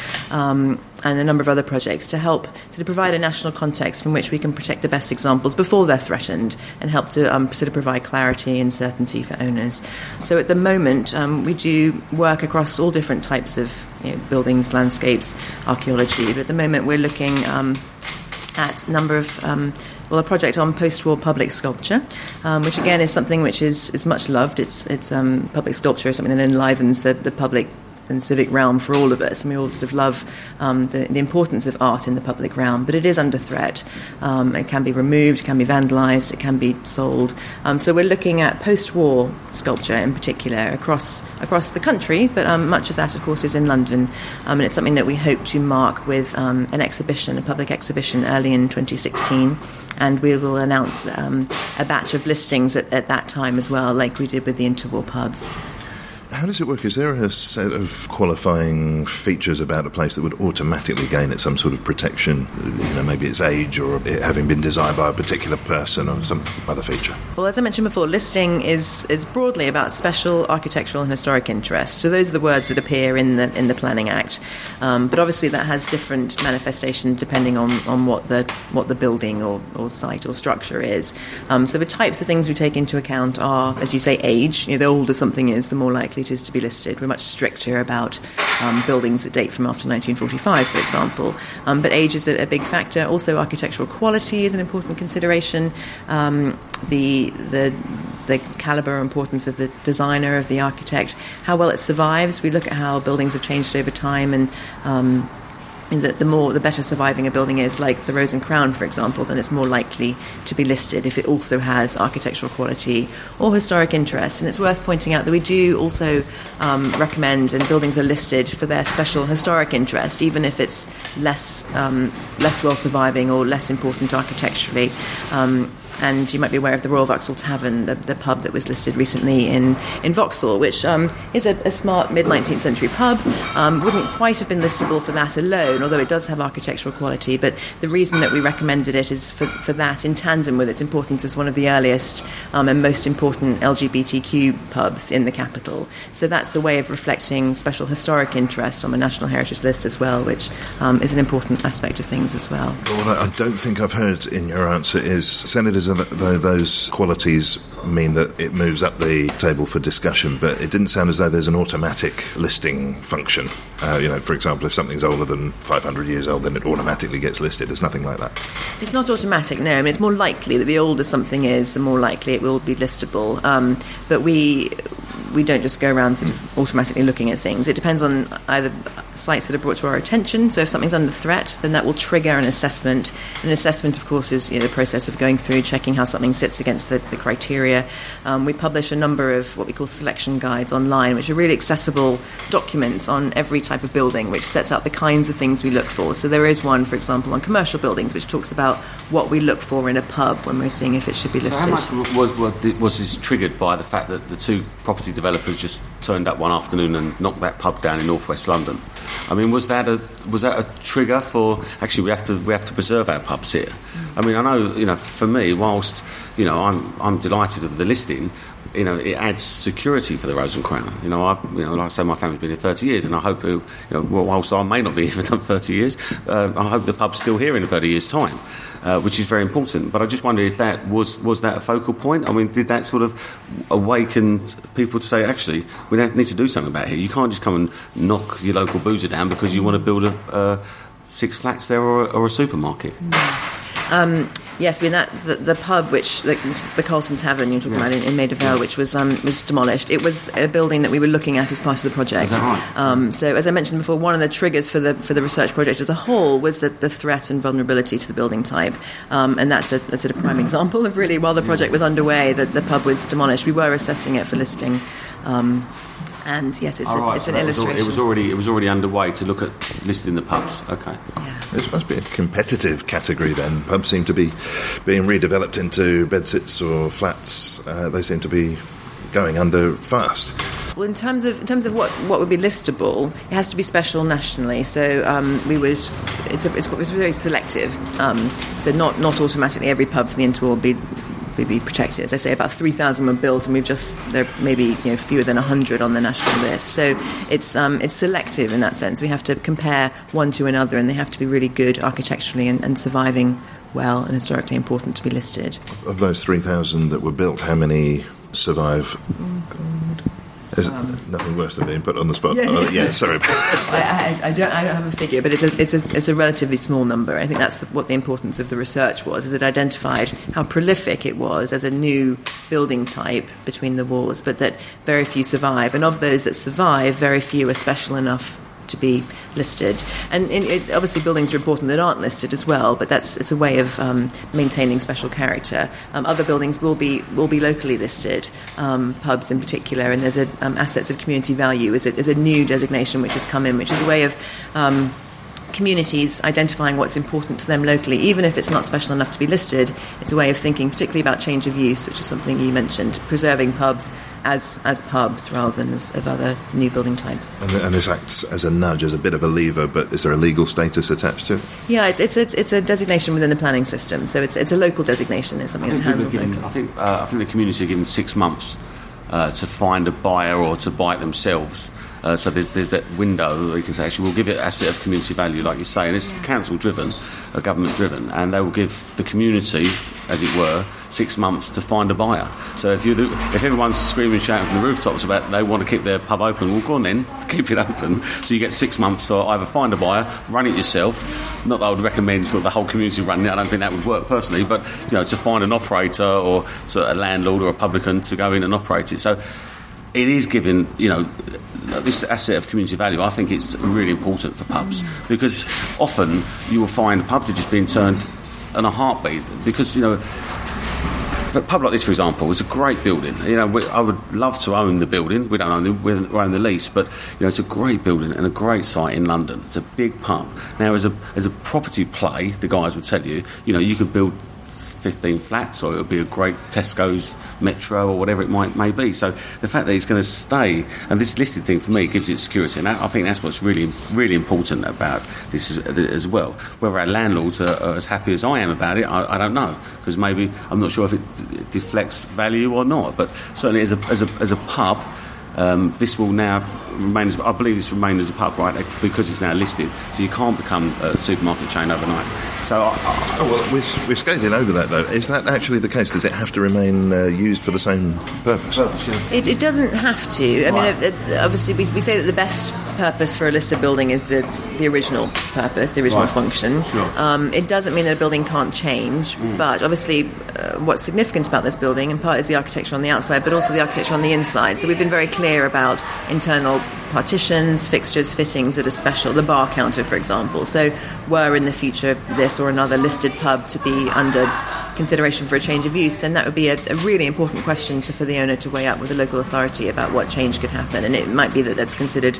And a number of other projects to help sort of provide a national context from which we can protect the best examples before they're threatened and help to um, sort of provide clarity and certainty for owners. So at the moment, um, we do work across all different types of you know, buildings, landscapes, archaeology, but at the moment we're looking um, at a number of um, well, a project on post-war public sculpture, um, which again is something which is, is much loved. It's it's um, public sculpture is something that enlivens the, the public and civic realm for all of us, and we all sort of love um, the, the, importance of art in the public realm. But it is under threat. Um, it can be removed, it can be vandalised, it can be sold. Um, so we're looking at post-war sculpture in particular across across the country, but um, much of that, of course, is in London, um, and it's something that we hope to mark with um, an exhibition, a public exhibition, early in 2016. And we will announce a batch of listings at, at that time as well, like we did with the interwar pubs. How does it work? Is there a set of qualifying features about a place that would automatically gain it some sort of protection? You know, maybe its age or it having been designed by a particular person or some other feature? Well, as I mentioned before, listing is, is broadly about special architectural and historic interest. So those are the words that appear in the in the Planning Act. Um, but obviously, that has different manifestations depending on, on what the what the building or, or site or structure is. Um, so the types of things we take into account are, as you say, age. You know, the older something is, the more likely is to be listed. We're much stricter about um, buildings that date from after 1945, for example. Um, but age is a, a, big factor. Also, architectural quality is an important consideration. Um, the the the caliber importance of the designer of the architect, how well it survives. We look at how buildings have changed over time and um, that the more the better surviving a building is, like the Rose and Crown, for example, then it's more likely to be listed if it also has architectural quality or historic interest. And it's worth pointing out that we do also um, recommend, and buildings are listed for their special historic interest, even if it's less um, less well surviving or less important architecturally. Um, and you might be aware of the Royal Vauxhall Tavern, the, the pub that was listed recently in, in Vauxhall, which um, is a, a, smart mid 19th century pub. Um, wouldn't quite have been listable for that alone, although it does have architectural quality. But the reason that we recommended it is for, for that, in tandem with its importance as one of the earliest um, and most important LGBTQ pubs in the capital. So that's a way of reflecting special historic interest on the National Heritage List as well, which um, is an important aspect of things as well. What I don't think I've heard in your answer is Senators though those qualities mean that it moves up the table for discussion, but it didn't sound as though there's an automatic listing function. Uh, you know, for example, if something's older than 500 years old, then it automatically gets listed. There's nothing like that. It's not automatic, no. I mean, it's more likely that the older something is, the more likely it will be listable. Um, but we we don't just go around sort of automatically looking at things. It depends on either sites that are brought to our attention. So if something's under threat, then that will trigger an assessment. An assessment, of course, is you know, the process of going through, checking how something sits against the, the criteria. Um, we publish a number of what we call selection guides online, which are really accessible documents on every type of building, which sets out the kinds of things we look for. So there is one, for example, on commercial buildings, which talks about what we look for in a pub when we're seeing if it should be listed. So how much was, was, was this triggered by the fact that the two property developers just turned up one afternoon and knocked that pub down in northwest London? I mean, was that a was that a trigger for actually we have to we have to preserve our pubs here? I mean, I know you know for me, whilst you know I'm I'm delighted with the listing. You know, it adds security for the Rose and Crown. You know, I've, you know, like I say, my family's been here 30 years, and I hope, you know, whilst I may not be here for 30 years, uh, I hope the pub's still here in 30 years' time. Uh, which is very important. But I just wonder if that was was that a focal point. I mean, did that sort of awaken people to say, actually, we need to do something about here. You can't just come and knock your local boozer down because you want to build a six flats there or, or a supermarket. Um, Yes, I mean that the, the pub, which the, the, Carlton Tavern you're talking yeah. about in, in Maida Vale, which was um, was demolished. It was a building that we were looking at as part of the project. Right? Um, so, as I mentioned before, one of the triggers for the for the research project as a whole was that the threat and vulnerability to the building type, um, and that's a, a, sort of prime example of really while the project was underway, that the pub was demolished. We were assessing it for listing. Um, and yes, it's, a, right, it's so an illustration. It Was already, it was already underway to look at listing the pubs. Okay. Yeah. This must be a competitive category then. Pubs seem to be being redeveloped into bedsits or flats. Uh, they seem to be going under fast. Well, in terms of in terms of what, what would be listable, it has to be special nationally. So um, we would it's a, it's, it's very selective. Um, so not not automatically every pub for the interwar will be would be protected. As I say, about 3,000 were built, and we've just there maybe you know fewer than 100 on the national list. So it's um, it's selective in that sense. We have to compare one to another, and they have to be really good architecturally and, and surviving well and historically important to be listed. Of those 3,000 that were built, how many survive? Is nothing worse than being put on the spot? Um, Yeah. Oh, yeah sorry. *laughs* I, I, I, don't, I don't have a figure, but it's a, it's, a, it's a relatively small number. I think that's what the importance of the research was, is it identified how prolific it was as a new building type between the walls, but that very few survive. And of those that survive, very few are special enough to be listed. And in, it, obviously, buildings are important that aren't listed as well. But that's it's a way of um, maintaining special character. Um, other buildings will be will be locally listed, um, pubs in particular. And there's a um, assets of community value is a, is a new designation which has come in, which is a way of um, communities identifying what's important to them locally, even if it's not special enough to be listed. It's a way of thinking, particularly about change of use, which is something you mentioned, preserving pubs as as pubs rather than as of other new building types. And, and this acts as a nudge, as a bit of a lever, but is there a legal status attached to it? Yeah, it's it's it's, it's a designation within the planning system, so it's it's a local designation. It's something I that's think, people handled given, locally. I think uh, I think the community are given six months uh, to find a buyer or to buy it themselves. Uh, so there's, there's that window you can say, actually, we'll give it asset of community value, like you say, and it's council driven, uh, government driven, and they will give the community, as it were, six months to find a buyer. So if you if everyone's screaming, shouting from the rooftops about they want to keep their pub open, well, go on then, *laughs* keep it open. So you get six months to either find a buyer, run it yourself. Not that I would recommend sort of the whole community running it. I don't think that would work personally, but you know, to find an operator or to a landlord or a publican to go in and operate it. So it is given, you know, this asset of community value. I think it's really important for pubs because often you will find pubs are just being turned on a heartbeat because you know. A pub like this, for example, is a great building. You know, we, I would love to own the building. We don't own the, we own the lease, but you know, it's a great building and a great site in London. It's a big pub. Now, as a as a property play, the guys would tell you, you know, you could build 15 flats, or it would be a great Tesco's Metro, or whatever it might may be. So the fact that it's going to stay, and this listed thing for me gives it security, and I think that's what's really really important about this as, as well. Whether our landlords are, are as happy as I am about it, I, I don't know, because maybe I'm not sure if it deflects value or not. But certainly as a as a, as a pub. Um, this will now remain as I believe this remains as a pub, right? Because it's now listed, so you can't become a supermarket chain overnight. So I, I, Oh, well, we're, we're scaling over that, though. Is that actually the case? Does it have to remain uh, used for the same purpose? It, it doesn't have to. I mean, it, it, obviously, we, we say that the best purpose for a listed building is the, the original purpose, the original Right. function. Sure. Um, it doesn't mean that a building can't change, but obviously, uh, what's significant about this building, in part, is the architecture on the outside, but also the architecture on the inside. So we've been very clear about internal partitions, fixtures, fittings that are special. The bar counter, for example. So, were in the future this or another listed pub to be under consideration for a change of use, then that would be a, a really important question to, for the owner to weigh up with the local authority about what change could happen. And it might be that that's considered,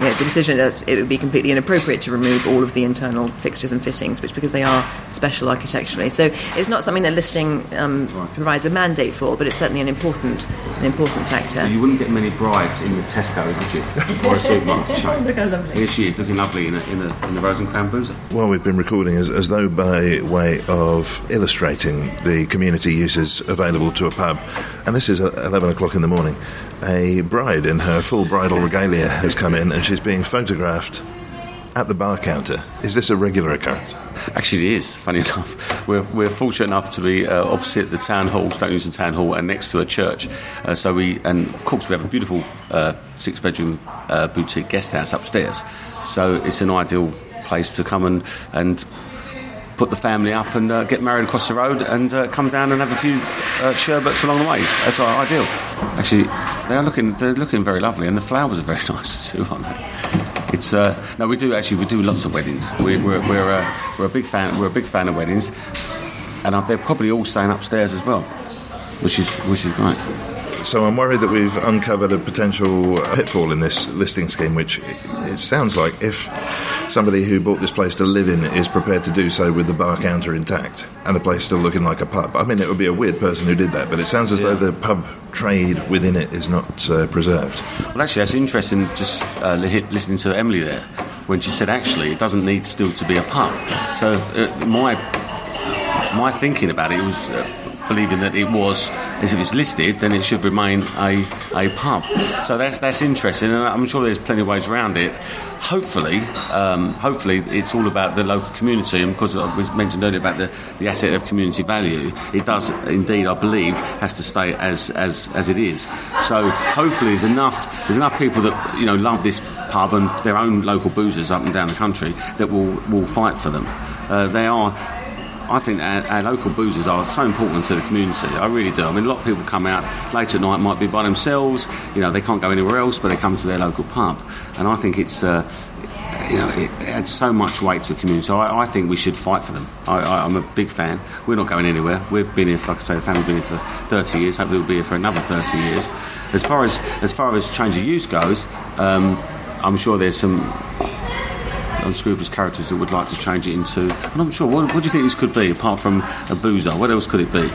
you know, the decision that it would be completely inappropriate to remove all of the internal fixtures and fittings, which because they are special architecturally. So it's not something that listing um, provides a mandate for, but it's certainly an important, an important factor. You wouldn't get many brides in the Tesco's, would you? *laughs* Or a supermarket chain. Look how lovely. Here she is, looking lovely in, a, in, a, in the Rose and Crown Boozer. Well, we've been recording as, as though by way of illustrating the community uses available to a pub. And this is 11 o'clock in the morning. A bride in her full bridal regalia has come in and she's being photographed at the bar counter. Is this a regular occurrence? Actually, it is, funny *laughs* enough. We're, we're fortunate enough to be uh, opposite the town hall, Stoke Newington Town Hall, and next to a church. Uh, so we, and of course, we have a beautiful uh, six bedroom uh, boutique guest house upstairs. So it's an ideal place to come and, and put the family up and uh, get married across the road and uh, come down and have a few uh, sherbets along the way. That's our ideal. Actually, they are looking they're looking very lovely, and the flowers are very *laughs* nice too, aren't they? It's uh, no, we do actually we do lots of weddings. We, we're we're uh, we're a big fan we're a big fan of weddings, and uh, they're probably all staying upstairs as well, which is which is great. So I'm worried that we've uncovered a potential pitfall in this listing scheme, which it, sounds like if somebody who bought this place to live in is prepared to do so with the bar counter intact and the place still looking like a pub. I mean, it would be a weird person who did that, but it sounds as though the pub trade within it is not uh, preserved. Well, actually, that's interesting. Just uh, li- listening to Emily there when she said, actually, it doesn't need still to be a pub. So uh, my my thinking about it was uh, believing that it was, as if it's listed, then it should remain a, a pub. So that's that's interesting, and I'm sure there's plenty of ways around it. Hopefully, um, hopefully, it's all about the local community, and because I was mentioned earlier about the, the asset of community value, it does indeed, I believe, has to stay as, as, as it is. So hopefully, there's enough there's enough people that you know love this pub and their own local boozers up and down the country that will will fight for them. Uh, they are I think our, our, local boozers are so important to the community. I really do. I mean, a lot of people come out late at night, might be by themselves. You know, they can't go anywhere else, but they come to their local pub. And I think it's. Uh, you know, it adds so much weight to the community. So I, I think we should fight for them. I, am a big fan. We're not going anywhere. We've been here, like I say, the family's been here for 30 years. Hopefully, we'll be here for another 30 years. As far as as far as change of use goes, um, I'm sure there's some unscrupulous characters that would like to change it into. I'm sure. What, what do you think this could be apart from a boozer? What else could it be?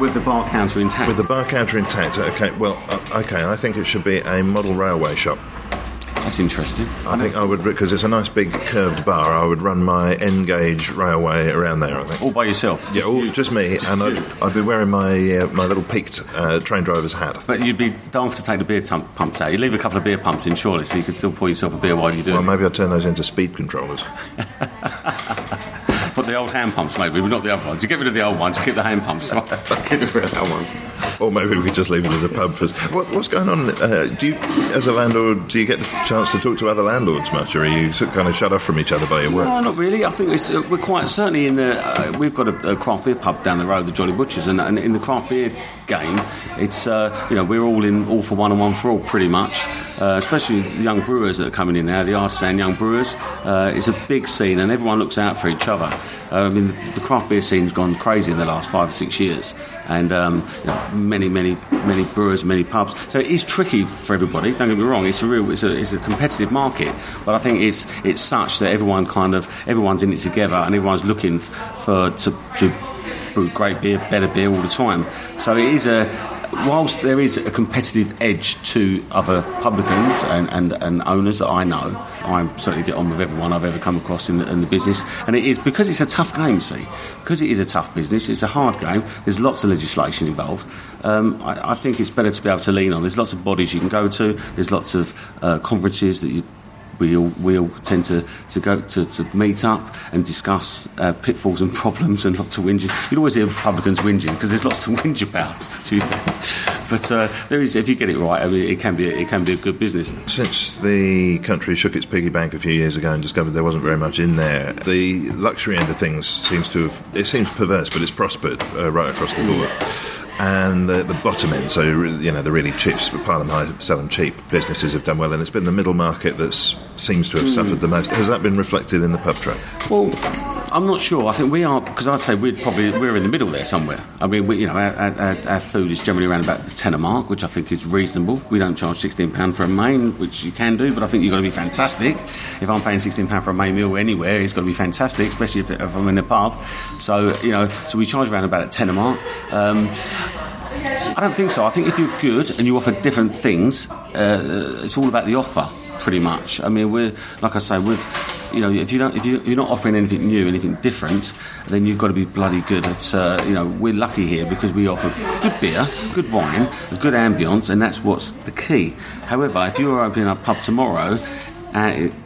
With the bar counter intact. With the bar counter intact. Okay. Well, uh, okay. I think it should be a model railway shop. That's interesting. I, think I would because it's a nice big curved bar. I would run my N gauge railway around there. I think all by yourself. Yeah, all, just me, just and I'd, I'd, be wearing my uh, my little peaked uh, train driver's hat. But you'd be daft to take the beer pumps out. You leave a couple of beer pumps in, surely, so you could still pour yourself a beer while you do. It. Well, maybe I'll turn those into speed controllers. *laughs* Put the old hand pumps, maybe, but not the other ones. You get rid of the old ones, keep the hand pumps. *laughs* keep rid of the old ones. Or maybe we just leave it as a pub. For, what, what's going on? Uh, do you, as a landlord, do you get the chance to talk to other landlords much, or are you kind of shut off from each other by your work? No, not really. I think uh, we're quite certainly in the. Uh, we've got a, a, craft beer pub down the road, the Jolly Butchers, and, and in the craft beer game, it's uh, you know we're all in all for one and one for all, pretty much. Uh, especially the young brewers that are coming in now, the artisan young brewers. Uh, it's a big scene, and everyone looks out for each other. I mean, the, the, craft beer scene's gone crazy in the last five or six years, and um, you know, many, many, many brewers, many pubs. So it is tricky for everybody. Don't get me wrong; it's a real, it's a, it's a competitive market. But I think it's it's such that everyone kind of everyone's in it together, and everyone's looking for to, to brew great beer, better beer all the time. So it is a whilst there is a competitive edge to other publicans and, and, and owners that I know, I certainly get on with everyone I've ever come across in the, in the business. And it is because it's a tough game, see, because it is a tough business, it's a hard game, there's lots of legislation involved. Um, I, I, think it's better to be able to lean on. There's lots of bodies you can go to, there's lots of uh, conferences that you we all, we all tend to, to go to, to meet up and discuss uh, pitfalls and *laughs* problems and lots of whinging. You'd always hear Republicans whinging because there's lots to *laughs* whinge about, to But uh, there is, if you get it right, I mean, it can be it can be a good business. Since the country shook its piggy bank a few years ago and discovered there wasn't very much in there, the luxury end of things seems to have it seems perverse, but it's prospered uh, right across the board and the, the bottom end, so you know the really cheap, pile high, sell them cheap businesses have done well, and it's been the middle market that seems to have mm. suffered the most. Has that been reflected in the pub trade? Well, I'm not sure. I think we are because I'd say we're probably we're in the middle there somewhere. I mean, we, you know, our, our, our, food is generally around about the tenner mark, which I think is reasonable. We don't charge sixteen pound for a main, which you can do, but I think you've got to be fantastic. If I'm paying sixteen pound for a main meal anywhere, it's got to be fantastic, especially if, if I'm in a pub. So you know, so we charge around about a tenner mark. Um, I don't think so. I think if you're good and you offer different things, uh, it's all about the offer, pretty much. I mean, we're like I say, with you know, if you don't, if you, are not offering anything new, anything different, then you've got to be bloody good at. Uh, you know, we're lucky here because we offer good beer, good wine, a good ambience, and that's what's the key. However, if you are opening a pub tomorrow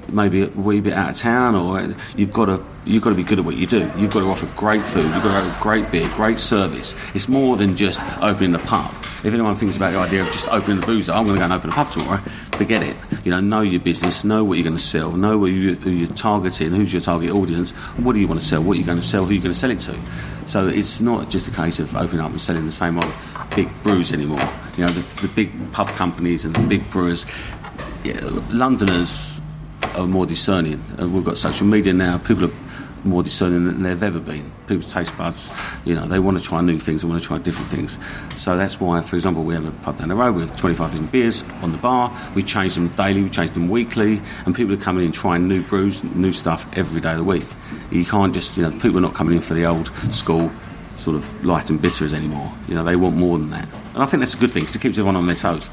maybe a wee bit out of town, or you've got to you've got to be good at what you do. You've got to offer great food. You've got to have great beer, great service. It's more than just opening the pub. If anyone thinks about the idea of just opening the boozer, I'm going to go and open a pub tomorrow. Forget it. You know, know your business, know what you're going to sell, know who, you, you're targeting, who's your target audience, what do you want to sell, what are you going to sell, who are you're going to sell it to. So it's not just a case of opening up and selling the same old big brews anymore. You know, the, the big pub companies and the big brewers, yeah, Londoners are more discerning. Uh, we've got social media now. People are more discerning than they've ever been. People's taste buds, you know, they want to try new things, they want to try different things. So that's why, for example, we have a pub down the road, with have 25 different beers on the bar, we change them daily, we change them weekly, and people are coming in trying new brews, new stuff every day of the week. You can't just, you know, people are not coming in for the old school sort of light and bitters anymore. You know, they want more than that. And I think that's a good thing because it keeps everyone on their toes.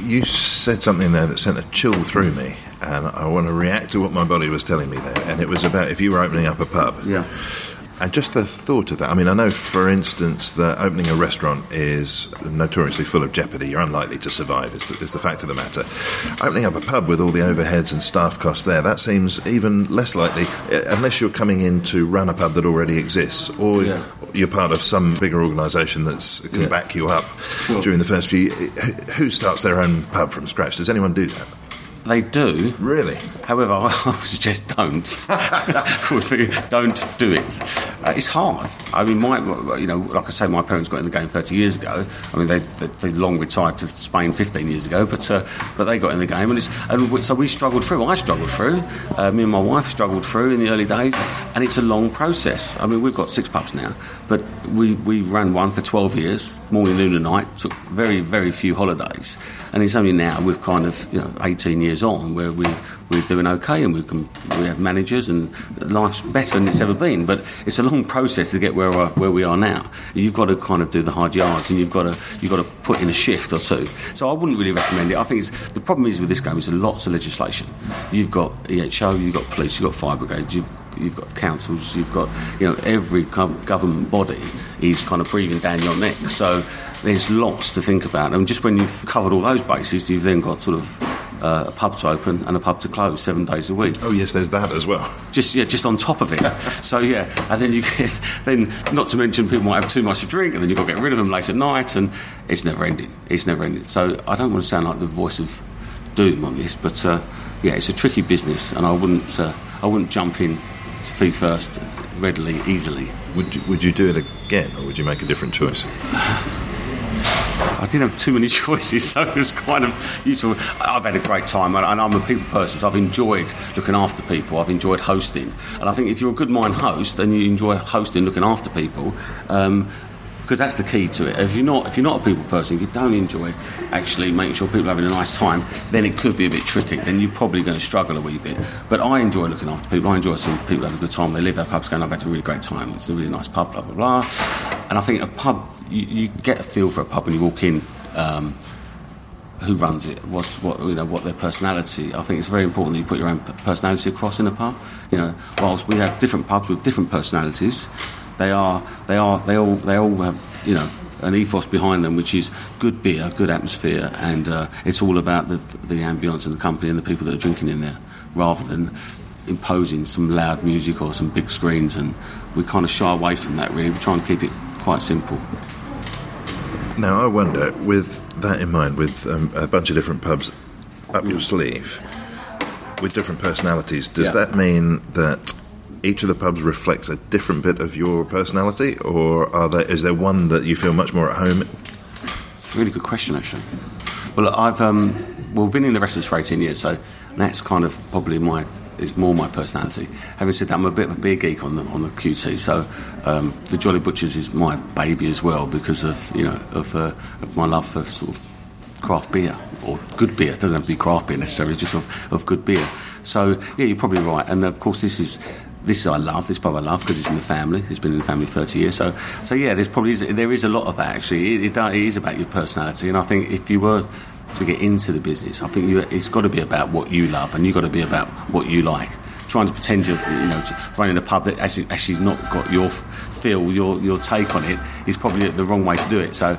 You said something there that sent a chill through me, and I want to react to what my body was telling me there. And it was about if you were opening up a pub. Yeah. And just the thought of that. I mean, I know, for instance, that opening a restaurant is notoriously full of jeopardy. You're unlikely to survive, is the, is the fact of the matter. Opening up a pub with all the overheads and staff costs there, that seems even less likely, uh, unless you're coming in to run a pub that already exists, or Yeah. You're part of some bigger organisation that can Yeah. back you up Sure. during the first few. Who starts their own pub from scratch? Does anyone do that? They do. Really? However, *laughs* I would suggest don't. *laughs* don't do it. Uh, it's hard. I mean, my, you know, like I say, my parents got in the game 30 years ago. I mean, they, they, they long retired to Spain 15 years ago, but uh, but they got in the game, and, it's, and we, so we struggled through. I struggled through. Uh, me and my wife struggled through in the early days, and it's a long process. I mean, we've got six pubs now, but we, we ran one for 12 years, morning, noon, and night. Took very, very few holidays, and it's only now we've kind of you know 18 years on where we we're doing okay, and we can we have managers, and life's better than it's ever been. But it's a long process to get where we are, where we are now. You've got to kind of do the hard yards, and you've got to you've got to put in a shift or two. So I wouldn't really recommend it. I think the problem is with this game is lots of legislation. You've got EHO, you've got police, you've got fire brigades, you've you've got councils, you've got you know every government body is kind of breathing down your neck. So there's lots to think about, and just when you've covered all those bases, you've then got sort of uh, a pub to open and a pub to close seven days a week. Oh, yes, there's that as well. Just yeah, just on top of it. *laughs* so yeah, and then you get then not to mention people might have too much to drink, and then you've got to get rid of them late at night, and it's never ending. It's never ending. So I don't want to sound like the voice of doom on this, but uh, yeah, it's a tricky business, and I wouldn't uh, I wouldn't jump in to feet first readily, easily. Would you, would you do it again, or would you make a different choice? *sighs* I didn't have too many *laughs* choices, so it was kind of useful. I've had a great time, and and I'm a people person, so I've enjoyed looking after people. I've enjoyed hosting, and I think if you're a good mind host and you enjoy hosting, looking after people. Um, because that's the key to it. If you're not, if you're not a people person, if you don't enjoy actually making sure people are having a nice time, then it could be a bit tricky. Then you're probably going to struggle a wee bit. But I enjoy looking after people. I enjoy seeing people have a good time. They leave their pubs going, I've had a really great time. It's a really nice pub, blah blah blah. And I think a pub, you, you get a feel for a pub when you walk in. Um, who runs it, what's what you know, what their personality. I think it's very important that you put your own personality across in a pub. You know, whilst we have different pubs with different personalities, they are they are they all they all have you know an ethos behind them, which is good beer, good atmosphere, and uh, it's all about the the ambience and the company and the people that are drinking in there, rather than imposing some loud music or some big screens. And we kind of shy away from that. Really, we try and keep it quite simple. Now, I wonder, with that in mind, with um, a bunch of different pubs up your sleeve, with different personalities, does Yeah. that mean that each of the pubs reflects a different bit of your personality, or are there, is there one that you feel much more at home? Really good question, actually. Well, I've um, well been in the wrestlers for eighteen years, so that's kind of probably my is more my personality. Having said that, I'm a bit of a beer geek on the on the QT, so um, the Jolly Butchers is my baby as well because of you know of uh, of my love for sort of craft beer or good beer. It doesn't have to be craft beer necessarily, just of, of good beer. So yeah, you're probably right. And of course, this is this is I love. This pub I love because it's in the family. It's been in the family 30 years. So so yeah, there's probably there is a lot of that actually. It, it, it is about your personality, and I think if you were to get into the business, I think you, it's got to be about what you love, and you've got to be about what you like. Trying to pretend you're, you know, running a pub that actually actually not got your feel, your your take on it is probably the wrong way to do it. So.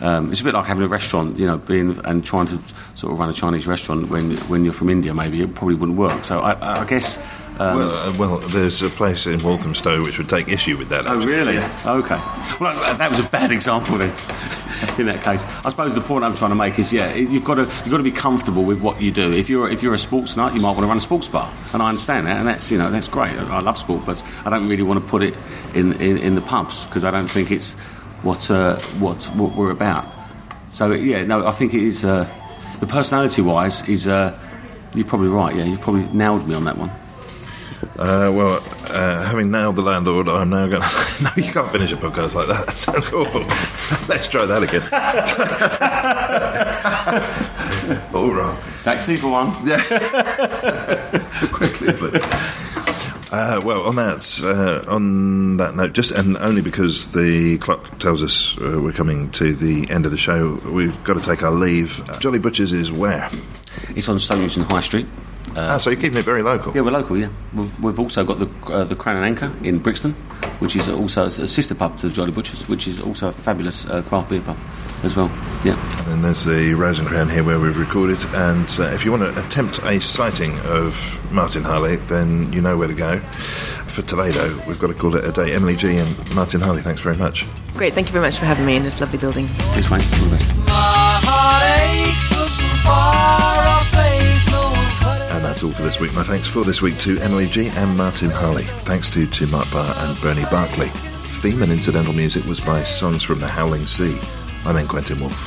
Um, it's a bit like having a restaurant, you know, being and trying to sort of run a Chinese restaurant when when you're from India. Maybe it probably wouldn't work. So I, I guess. Um, well, uh, well, there's a place in Walthamstow which would take issue with that. Oh, actually. really? Okay. Well, uh, that was a bad example then. *laughs* In that case, I suppose the point I'm trying to make is, yeah, you've got to you've got to be comfortable with what you do. If you're if you're a sports nut, you might want to run a sports bar, and I understand that, and that's you know that's great. I love sport, but I don't really want to put it in in, in the pubs because I don't think it's what uh, what what we're about. So yeah, no, I think it is uh, the personality wise is. Uh, you're probably right. Yeah, you probably nailed me on that one. Uh, well, uh, having nailed the landlord, I'm now going *laughs* to. no, you can't finish a podcast like that. *laughs* That sounds awful. *laughs* Let's try that again. All right. Taxi for one. Yeah. Quickly, please. Uh, well, on that uh, on that note, just and only because the clock tells us uh, we're coming to the end of the show, we've got to take our leave. Uh, Jolly Butchers is where? It's on Stoke Newington High Street. Ah, so you're keeping it very local. Yeah, we're local. Yeah, we've, we've also got the uh, the Crown and Anchor in Brixton, which is also a sister pub to the Jolly Butchers, which is also a fabulous uh, craft beer pub as well. Yeah. And then there's the Rose and Crown here where we've recorded. And uh, if you want to attempt a sighting of Martin Harley, then you know where to go. For today, though, we've got to call it a day. Emily Gee and Martin Harley, thanks very much. Great, thank you very much for having me in this lovely building. Thanks, mate. All the best. That's all for this week. My thanks for this week to Emily Gee and Martin Harley. Thanks to, to Mark Barr and Bernie Barkley. Theme and incidental music was by Songs from the Howling Sea. I'm N. Quentin Woolf.